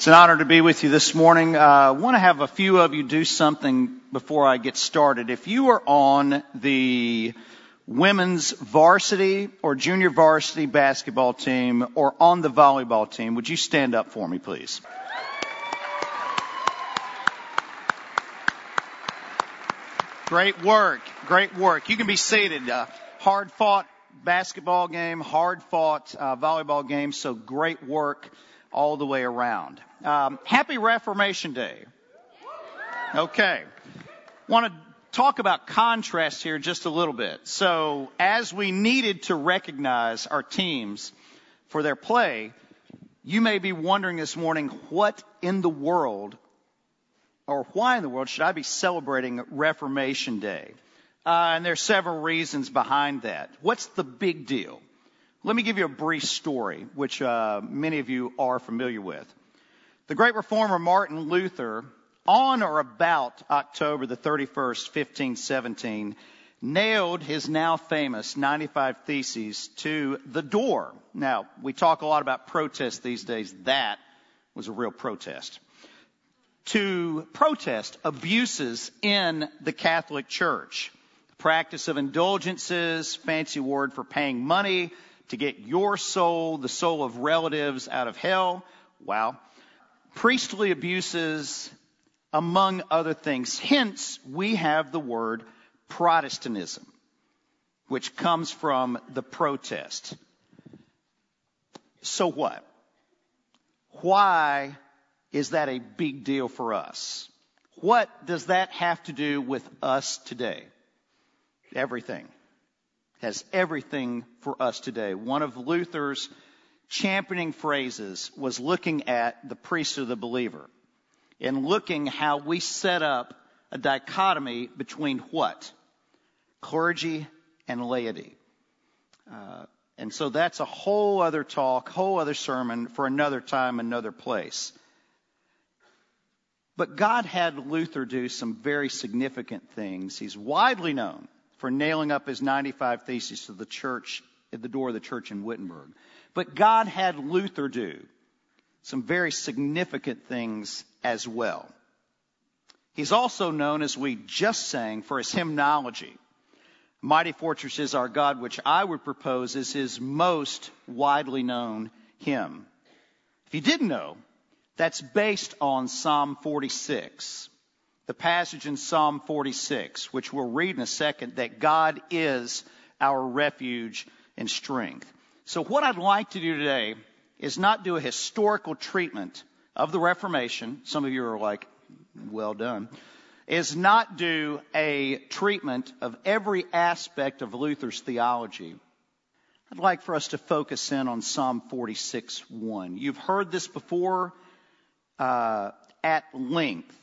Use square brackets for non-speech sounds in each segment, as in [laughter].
It's an honor to be with you this morning. Uh, I want to have a few of you do something before I get started. If you are on the women's varsity or junior varsity basketball team or on the volleyball team, would you stand up for me, please? Great work. Great work. You can be seated. Uh, hard fought basketball game, hard fought uh, volleyball game, so great work all the way around. Um, happy Reformation Day. Okay. Want to talk about contrast here just a little bit. So, as we needed to recognize our teams for their play, you may be wondering this morning, what in the world, or why in the world should I be celebrating Reformation Day? Uh, and there are several reasons behind that. What's the big deal? Let me give you a brief story, which uh, many of you are familiar with. The great reformer Martin Luther, on or about October the 31st, 1517, nailed his now famous 95 Theses to the door. Now, we talk a lot about protest these days. That was a real protest. To protest abuses in the Catholic Church. The practice of indulgences, fancy word for paying money to get your soul, the soul of relatives out of hell. Wow. Priestly abuses, among other things. Hence, we have the word Protestantism, which comes from the protest. So what? Why is that a big deal for us? What does that have to do with us today? Everything has everything for us today. One of Luther's championing phrases was looking at the priest of the believer and looking how we set up a dichotomy between what? Clergy and laity. Uh, and so that's a whole other talk, whole other sermon for another time, another place. But God had Luther do some very significant things. He's widely known for nailing up his 95 Theses to the church, at the door of the church in Wittenberg. But God had Luther do some very significant things as well. He's also known, as we just sang, for his hymnology. Mighty Fortress is Our God, which I would propose is his most widely known hymn. If you didn't know, that's based on Psalm 46 the passage in Psalm 46, which we'll read in a second, that God is our refuge and strength. So what I'd like to do today is not do a historical treatment of the Reformation. Some of you are like, well done. Is not do a treatment of every aspect of Luther's theology. I'd like for us to focus in on Psalm 46 1. You've heard this before uh, at length.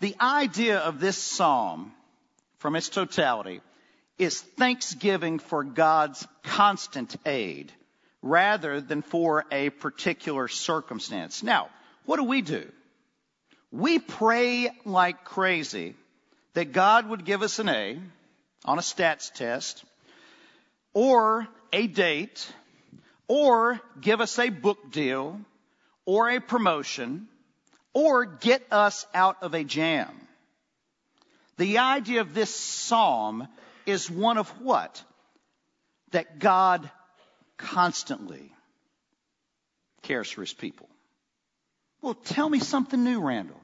The idea of this psalm, from its totality, is thanksgiving for God's constant aid rather than for a particular circumstance. Now, what do we do? We pray like crazy that God would give us an A on a stats test, or a date, or give us a book deal, or a promotion, or get us out of a jam. The idea of this psalm is one of what? That God constantly cares for his people. Well, tell me something new, Randle.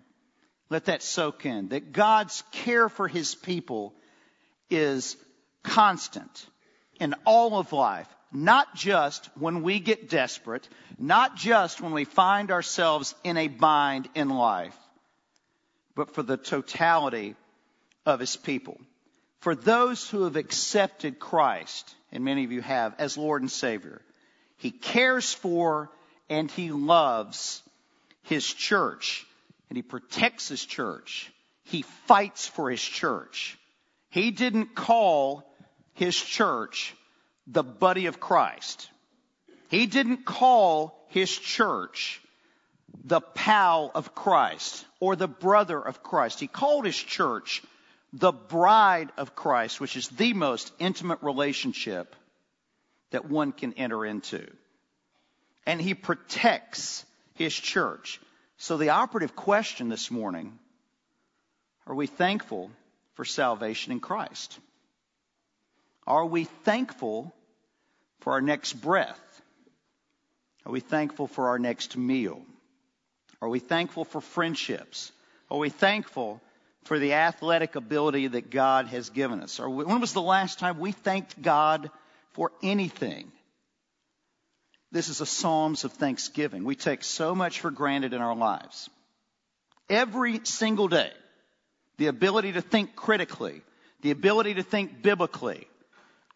Let that soak in. That God's care for his people is constant in all of life not just when we get desperate, not just when we find ourselves in a bind in life, but for the totality of his people. For those who have accepted Christ, and many of you have, as Lord and Savior, he cares for and he loves his church, and he protects his church. He fights for his church. He didn't call his church the buddy of Christ. He didn't call his church the pal of Christ or the brother of Christ. He called his church the bride of Christ, which is the most intimate relationship that one can enter into. And he protects his church. So, the operative question this morning are we thankful for salvation in Christ? Are we thankful for our next breath? Are we thankful for our next meal? Are we thankful for friendships? Are we thankful for the athletic ability that God has given us? Or when was the last time we thanked God for anything? This is a Psalms of thanksgiving. We take so much for granted in our lives. Every single day, the ability to think critically, the ability to think biblically,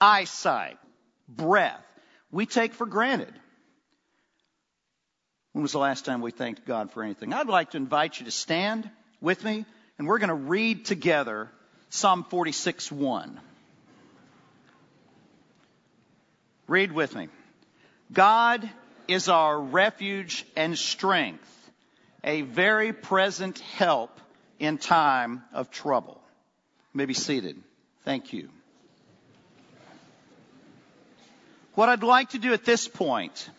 eyesight, breath, we take for granted. When was the last time we thanked God for anything? I'd like to invite you to stand with me, and we're going to read together Psalm 46 1. Read with me. God is our refuge and strength, a very present help in time of trouble. You may be seated. Thank you. What I'd like to do at this point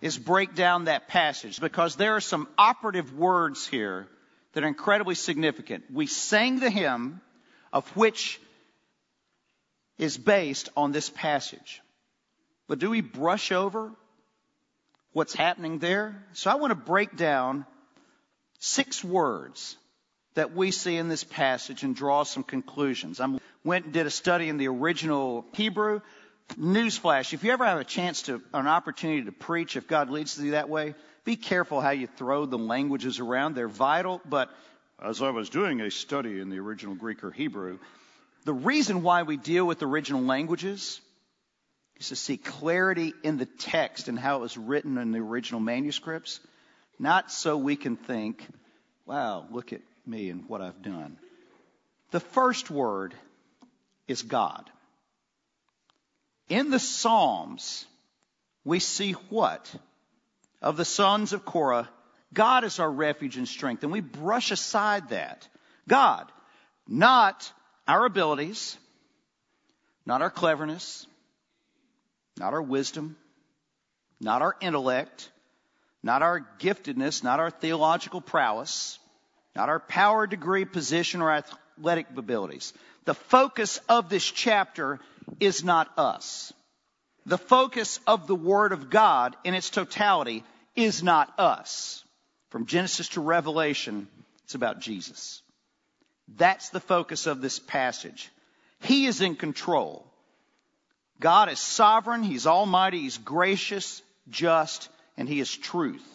is break down that passage because there are some operative words here that are incredibly significant. We sang the hymn of which is based on this passage. But do we brush over what's happening there? So I want to break down six words that we see in this passage and draw some conclusions. I went and did a study in the original Hebrew. Newsflash, if you ever have a chance to, an opportunity to preach, if God leads you that way, be careful how you throw the languages around. They're vital, but as I was doing a study in the original Greek or Hebrew, the reason why we deal with original languages is to see clarity in the text and how it was written in the original manuscripts, not so we can think, wow, look at me and what I've done. The first word is God. In the Psalms, we see what? Of the sons of Korah, God is our refuge and strength. And we brush aside that. God, not our abilities, not our cleverness, not our wisdom, not our intellect, not our giftedness, not our theological prowess, not our power, degree, position, or athletic abilities. The focus of this chapter is not us. The focus of the Word of God in its totality is not us. From Genesis to Revelation, it's about Jesus. That's the focus of this passage. He is in control. God is sovereign, He's almighty, He's gracious, just, and He is truth.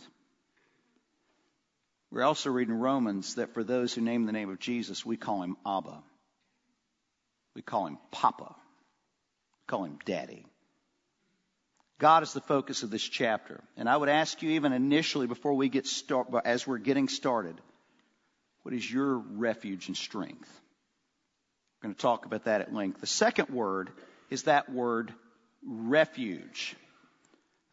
We're also reading Romans that for those who name the name of Jesus, we call Him Abba. We call Him Papa call him daddy. God is the focus of this chapter. And I would ask you even initially before we get start, as we're getting started, what is your refuge and strength? We're going to talk about that at length. The second word is that word refuge.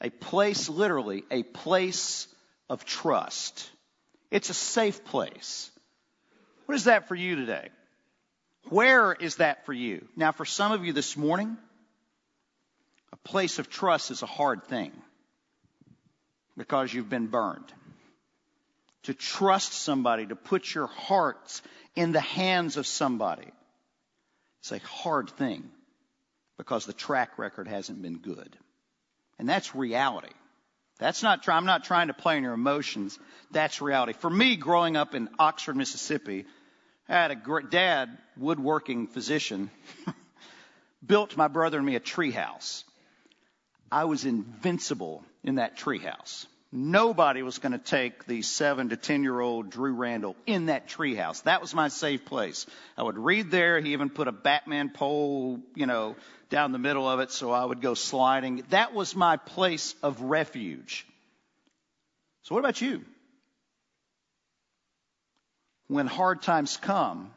A place, literally, a place of trust. It's a safe place. What is that for you today? Where is that for you? Now, for some of you this morning, a place of trust is a hard thing because you've been burned. To trust somebody, to put your hearts in the hands of somebody, it's a hard thing because the track record hasn't been good. And that's reality. That's not, I'm not trying to play on your emotions. That's reality. For me, growing up in Oxford, Mississippi, I had a great dad, woodworking physician, [laughs] built my brother and me a tree house. I was invincible in that treehouse. Nobody was going to take the seven to ten year old Drew Randle in that treehouse. That was my safe place. I would read there. He even put a Batman pole, you know, down the middle of it so I would go sliding. That was my place of refuge. So what about you? When hard times come,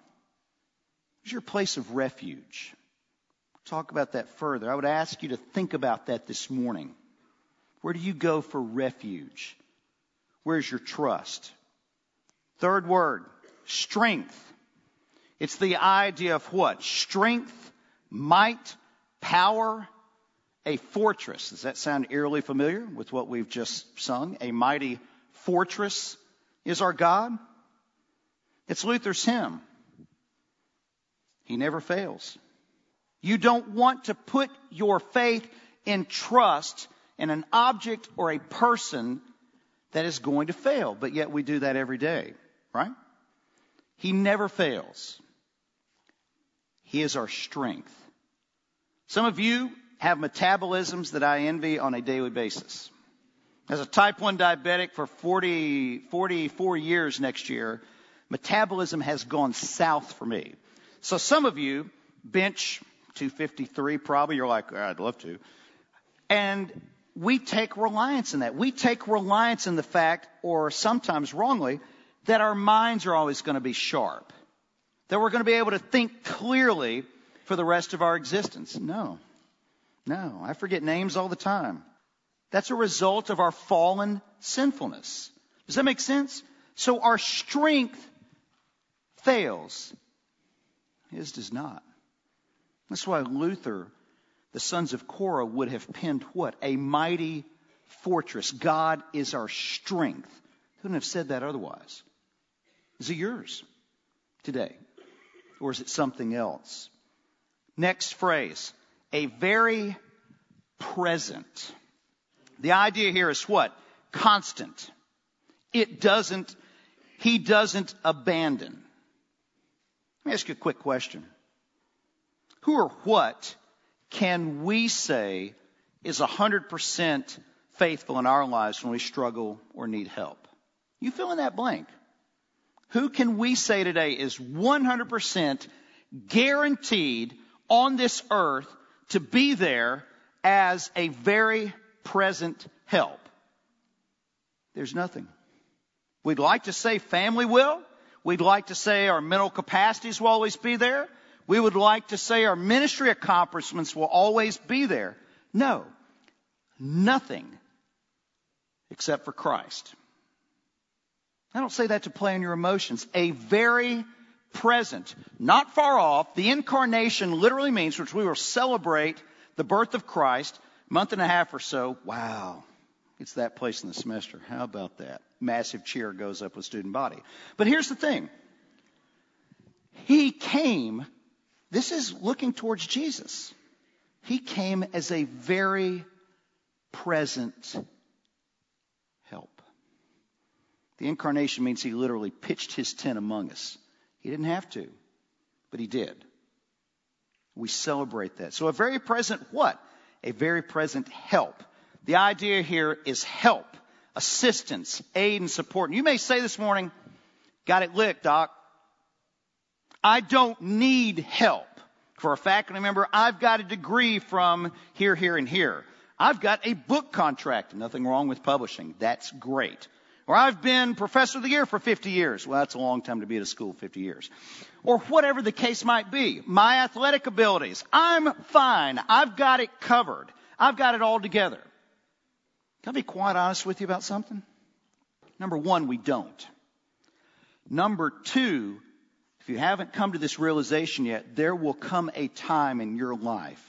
where's your place of refuge? Talk about that further. I would ask you to think about that this morning. Where do you go for refuge? Where's your trust? Third word, strength. It's the idea of what? Strength, might, power, a fortress. Does that sound eerily familiar with what we've just sung? A mighty fortress is our God? It's Luther's hymn. He never fails. You don't want to put your faith in trust in an object or a person that is going to fail, but yet we do that every day, right? He never fails. He is our strength. Some of you have metabolisms that I envy on a daily basis. As a type 1 diabetic for 40, 44 years next year, metabolism has gone south for me. So some of you bench 253 probably. You're like, I'd love to. And we take reliance in that. We take reliance in the fact, or sometimes wrongly, that our minds are always going to be sharp. That we're going to be able to think clearly for the rest of our existence. No. No. I forget names all the time. That's a result of our fallen sinfulness. Does that make sense? So our strength fails. His does not. That's why Luther, the sons of Korah, would have penned what? A mighty fortress. God is our strength. Couldn't have said that otherwise. Is it yours today? Or is it something else? Next phrase. A very present. The idea here is what? Constant. It doesn't, he doesn't abandon. Let me ask you a quick question. Who or what can we say is 100% faithful in our lives when we struggle or need help? You fill in that blank. Who can we say today is 100% guaranteed on this earth to be there as a very present help. There's nothing. We'd like to say family will. We'd like to say our mental capacities will always be there. We would like to say our ministry accomplishments will always be there. No. Nothing except for Christ. I don't say that to play on your emotions. A very present, not far off. The incarnation literally means, which we will celebrate the birth of Christ, month and a half or so. Wow. It's that place in the semester. How about that? Massive cheer goes up with student body. But here's the thing. He came, this is looking towards Jesus. He came as a very present help. The incarnation means he literally pitched his tent among us. He didn't have to, but he did. We celebrate that. So a very present what? A very present help. The idea here is help, assistance, aid, and support. And you may say this morning, got it licked, Doc. I don't need help. For a faculty member, I've got a degree from here, here, and here. I've got a book contract. Nothing wrong with publishing. That's great. Or I've been professor of the year for 50 years. Well, that's a long time to be at a school, 50 years. Or whatever the case might be. My athletic abilities. I'm fine. I've got it covered. I've got it all together. Can I be quite honest with you about something? Number one, we don't. Number two, if you haven't come to this realization yet, there will come a time in your life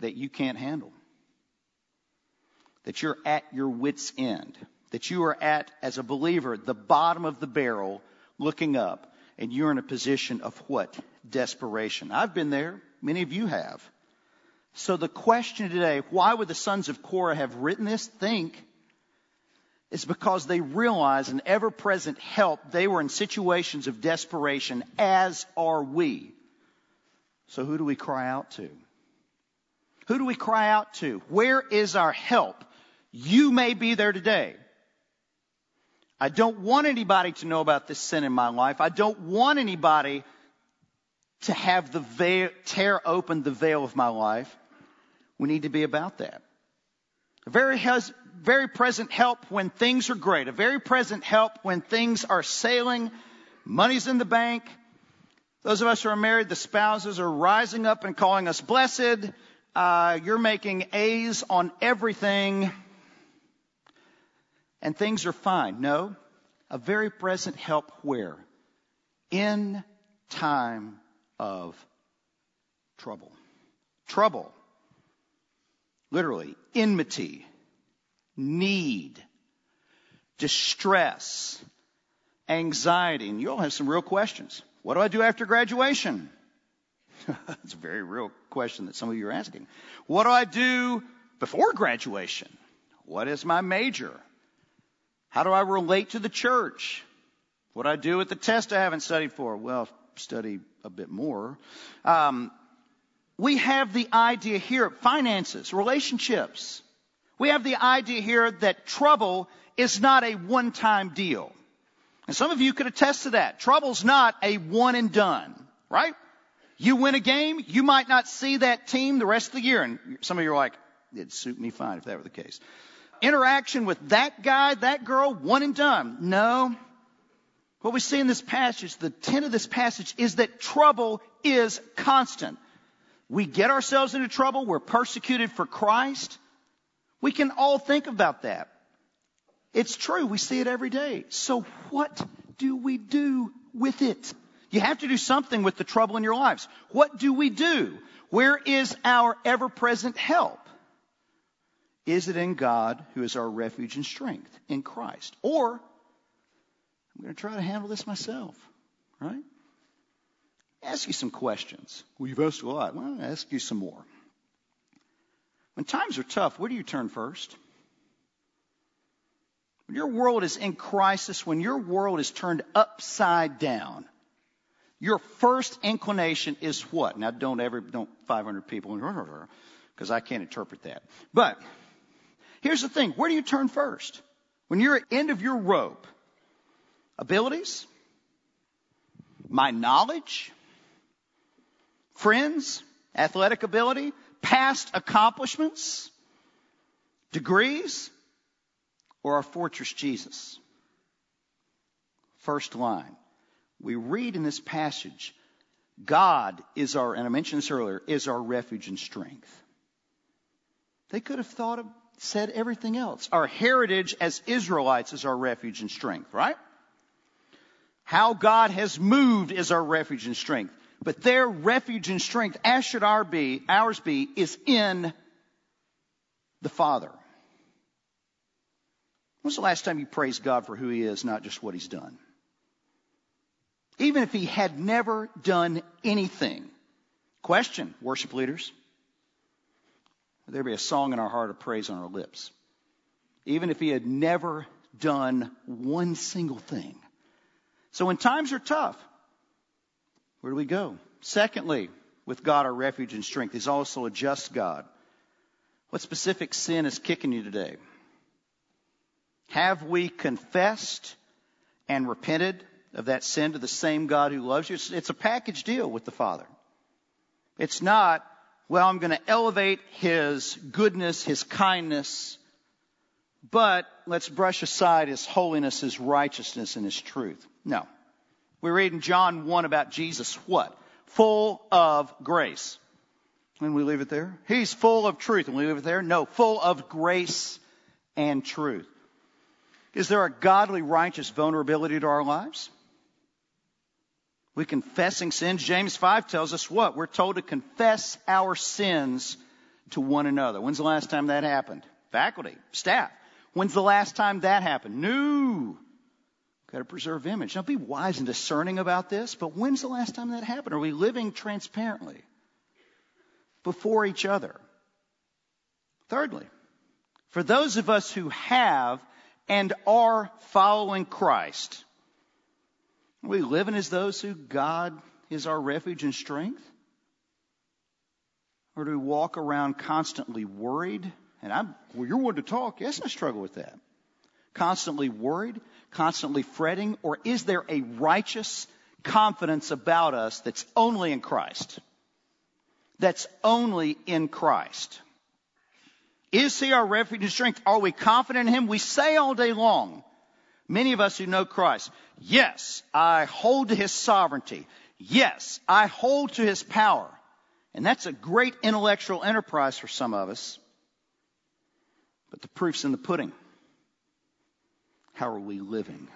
that you can't handle. That you're at your wits' end that you are at, as a believer, the bottom of the barrel, looking up, and you're in a position of what? Desperation. I've been there. Many of you have. So the question today, why would the sons of Korah have written this? Think. It's because they realize an ever present help. They were in situations of desperation, as are we. So who do we cry out to? Who do we cry out to? Where is our help? You may be there today. I don't want anybody to know about this sin in my life. I don't want anybody to have the veil, tear open the veil of my life. We need to be about that. A very, has, very present help when things are great. A very present help when things are sailing. Money's in the bank. Those of us who are married, the spouses are rising up and calling us blessed. Uh, you're making A's on everything and things are fine. No, a very present help where? In time of trouble. Trouble. Literally, enmity, need, distress, anxiety. And you all have some real questions. What do I do after graduation? [laughs] That's a very real question that some of you are asking. What do I do before graduation? What is my major? How do I relate to the church? What do I do with the test I haven't studied for? Well, study a bit more. Um, we have the idea here of finances, relationships. We have the idea here that trouble is not a one time deal. And some of you could attest to that. Trouble's not a one and done, right? You win a game, you might not see that team the rest of the year. And some of you are like, it'd suit me fine if that were the case. Interaction with that guy, that girl, one and done. No. What we see in this passage, the intent of this passage is that trouble is constant. We get ourselves into trouble. We're persecuted for Christ. We can all think about that. It's true. We see it every day. So what do we do with it? You have to do something with the trouble in your lives. What do we do? Where is our ever present help? Is it in God who is our refuge and strength in Christ? Or I'm going to try to handle this myself, right? Ask you some questions. Well, you've asked a lot. Well, I'll ask you some more. When times are tough, where do you turn first? When your world is in crisis, when your world is turned upside down, your first inclination is what? Now, don't ever, don't 500 people, because I can't interpret that. But here's the thing where do you turn first? When you're at end of your rope, abilities, my knowledge, friends, athletic ability, past accomplishments, degrees, or our fortress Jesus? First line. We read in this passage, God is our, and I mentioned this earlier, is our refuge and strength. They could have thought of, said everything else. Our heritage as Israelites is our refuge and strength, right? How God has moved is our refuge and strength. But their refuge and strength, as should our be, ours be, is in the Father. When's the last time you praised God for who He is, not just what He's done? Even if He had never done anything. Question, worship leaders. Would there be a song in our heart of praise on our lips? Even if He had never done one single thing. So when times are tough, where do we go? Secondly, with God, our refuge and strength, He's also a just God. What specific sin is kicking you today? Have we confessed and repented of that sin to the same God who loves you? It's, a package deal with the Father. It's not, well, I'm going to elevate His goodness, His kindness, but let's brush aside His holiness, His righteousness, and His truth. No. We read in John 1 about Jesus what? Full of grace. And we leave it there. He's full of truth. And we leave it there. No, full of grace and truth. Is there a godly, righteous vulnerability to our lives? We confessing sins. James 5 tells us what? We're told to confess our sins to one another. When's the last time that happened? Faculty, staff. When's the last time that happened? New. Got to preserve image. Now be wise and discerning about this, but when's the last time that happened? Are we living transparently before each other? Thirdly, for those of us who have and are following Christ, are we living as those who God is our refuge and strength? Or do we walk around constantly worried? And I'm, well, you're one to talk. Yes, I struggle with that constantly worried, constantly fretting, or is there a righteous confidence about us that's only in Christ? That's only in Christ. Is he our refuge and strength? Are we confident in him? We say all day long, many of us who know Christ, yes, I hold to his sovereignty. Yes, I hold to his power. And that's a great intellectual enterprise for some of us. But the proof's in the pudding. How are we living?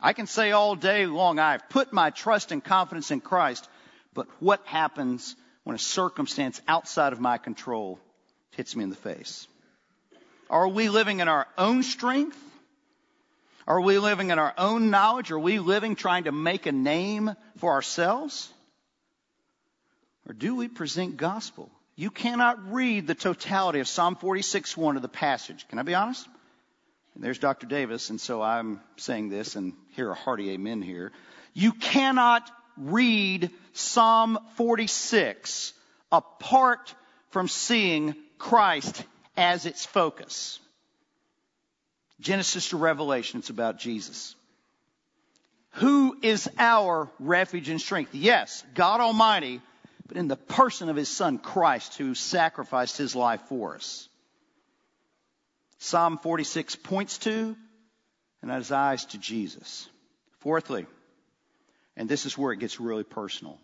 I can say all day long, I've put my trust and confidence in Christ, but what happens when a circumstance outside of my control hits me in the face? Are we living in our own strength? Are we living in our own knowledge? Are we living trying to make a name for ourselves? Or do we present gospel? You cannot read the totality of Psalm 46:1 of the passage. Can I be honest? And there's Dr. Davis, and so I'm saying this and hear a hearty amen here. You cannot read Psalm 46 apart from seeing Christ as its focus. Genesis to Revelation, it's about Jesus. Who is our refuge and strength? Yes, God Almighty, but in the person of His Son Christ who sacrificed His life for us. Psalm 46 points to and has eyes to Jesus. Fourthly, and this is where it gets really personal.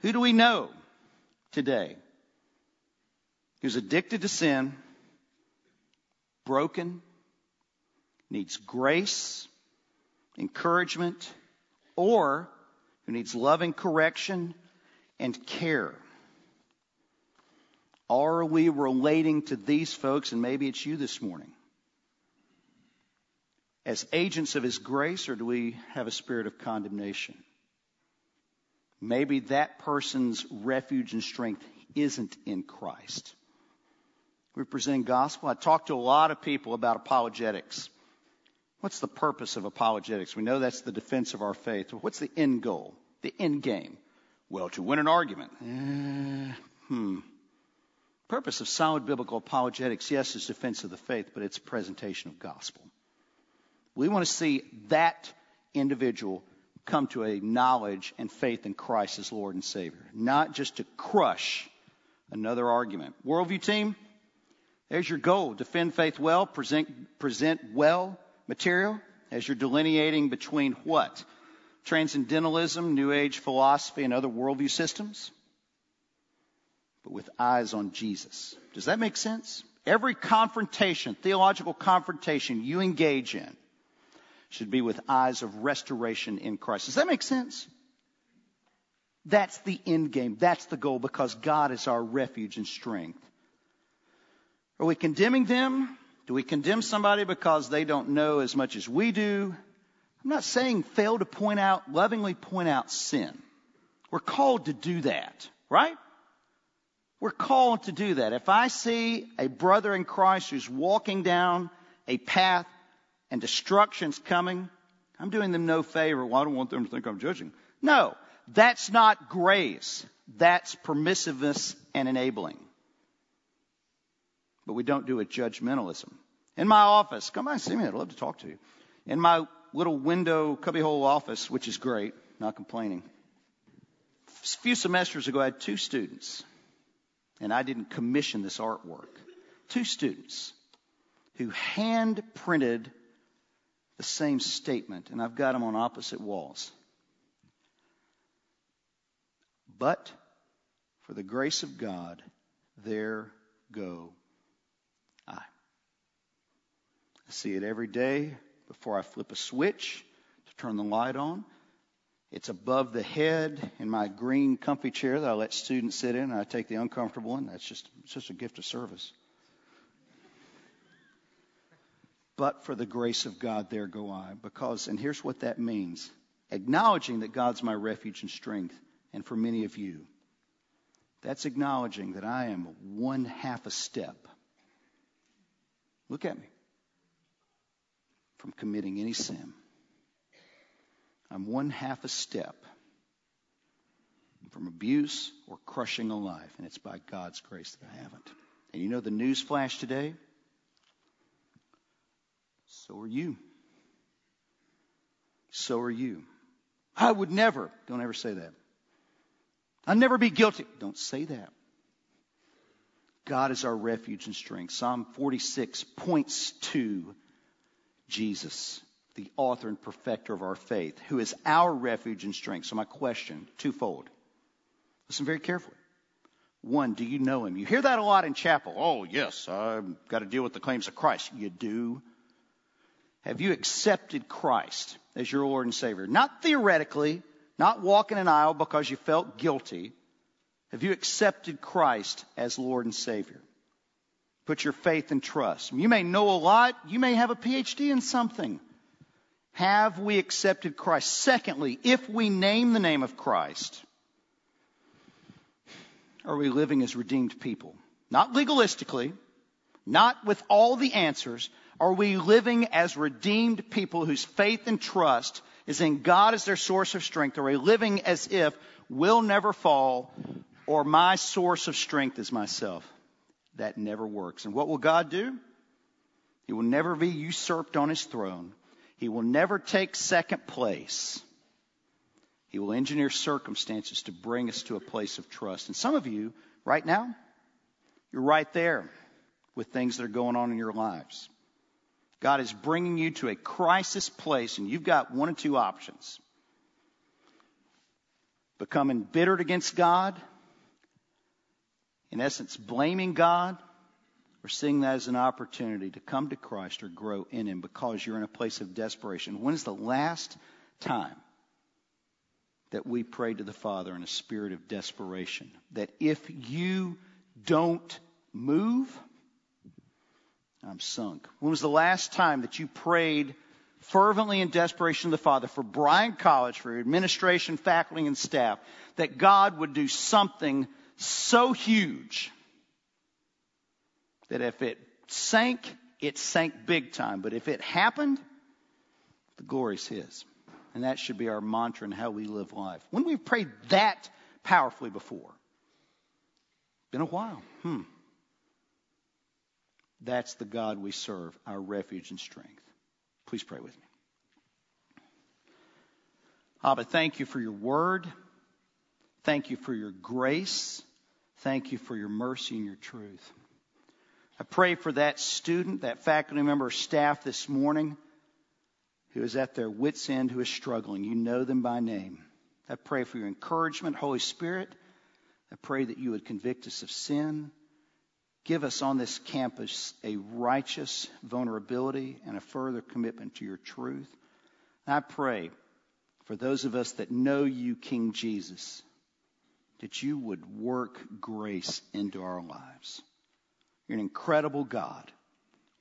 Who do we know today who's addicted to sin, broken, needs grace, encouragement, or who needs loving correction and care? Are we relating to these folks, and maybe it's you this morning, as agents of His grace, or do we have a spirit of condemnation? Maybe that person's refuge and strength isn't in Christ. We're presenting gospel. I talk to a lot of people about apologetics. What's the purpose of apologetics? We know that's the defense of our faith. What's the end goal? The end game? Well, to win an argument. Uh, hmm. Purpose of solid biblical apologetics, yes, is defense of the faith, but it's presentation of gospel. We want to see that individual come to a knowledge and faith in Christ as Lord and Savior, not just to crush another argument. Worldview team, there's your goal. Defend faith well, present, present well material as you're delineating between what? Transcendentalism, New Age philosophy, and other worldview systems but with eyes on Jesus. Does that make sense? Every confrontation, theological confrontation you engage in should be with eyes of restoration in Christ. Does that make sense? That's the end game. That's the goal because God is our refuge and strength. Are we condemning them? Do we condemn somebody because they don't know as much as we do? I'm not saying fail to point out, lovingly point out sin. We're called to do that, right? We're called to do that. If I see a brother in Christ who's walking down a path and destruction's coming, I'm doing them no favor. Well, I don't want them to think I'm judging. No, that's not grace. That's permissiveness and enabling. But we don't do it judgmentalism. In my office, come by and see me. I'd love to talk to you. In my little window cubbyhole office, which is great, not complaining. A few semesters ago, I had two students and I didn't commission this artwork. Two students who hand printed the same statement, and I've got them on opposite walls. But for the grace of God, there go I. I see it every day before I flip a switch to turn the light on. It's above the head in my green comfy chair that I let students sit in, I take the uncomfortable one. That's just, it's just a gift of service. But for the grace of God, there go I. Because, and here's what that means acknowledging that God's my refuge and strength, and for many of you, that's acknowledging that I am one half a step. Look at me. From committing any sin. I'm one half a step from abuse or crushing a life, and it's by God's grace that I haven't. And you know the news flash today? So are you. So are you. I would never, don't ever say that. I'd never be guilty. Don't say that. God is our refuge and strength. Psalm 46 points to Jesus the author and perfecter of our faith, who is our refuge and strength. So, my question, twofold. Listen very carefully. One, do you know him? You hear that a lot in chapel. Oh, yes, I've got to deal with the claims of Christ. You do. Have you accepted Christ as your Lord and Savior? Not theoretically, not walking an aisle because you felt guilty. Have you accepted Christ as Lord and Savior? Put your faith and trust. You may know a lot. You may have a PhD in something. Have we accepted Christ? Secondly, if we name the name of Christ, are we living as redeemed people? Not legalistically, not with all the answers. Are we living as redeemed people whose faith and trust is in God as their source of strength? Are we living as if we'll never fall or my source of strength is myself? That never works. And what will God do? He will never be usurped on his throne. He will never take second place. He will engineer circumstances to bring us to a place of trust. And some of you, right now, you're right there with things that are going on in your lives. God is bringing you to a crisis place, and you've got one or two options become bitter against God, in essence, blaming God, or seeing that as an opportunity to come to Christ or grow in Him because you're in a place of desperation. When's the last time that we prayed to the Father in a spirit of desperation? That if you don't move, I'm sunk. When was the last time that you prayed fervently in desperation to the Father for Bryan College, for your administration, faculty, and staff, that God would do something so huge that if it sank, it sank big time. But if it happened, the glory's His. And that should be our mantra in how we live life. When we've prayed that powerfully before, been a while. Hmm. That's the God we serve, our refuge and strength. Please pray with me. Abba, thank you for your word. Thank you for your grace. Thank you for your mercy and your truth. I pray for that student, that faculty member, staff this morning who is at their wits' end, who is struggling. You know them by name. I pray for your encouragement, Holy Spirit. I pray that you would convict us of sin. Give us on this campus a righteous vulnerability and a further commitment to your truth. I pray for those of us that know you, King Jesus, that you would work grace into our lives. You're an incredible God.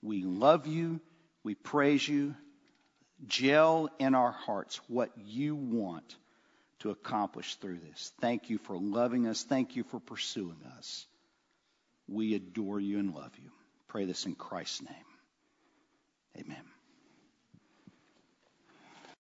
We love you. We praise you. Gel in our hearts what you want to accomplish through this. Thank you for loving us. Thank you for pursuing us. We adore you and love you. Pray this in Christ's name. Amen.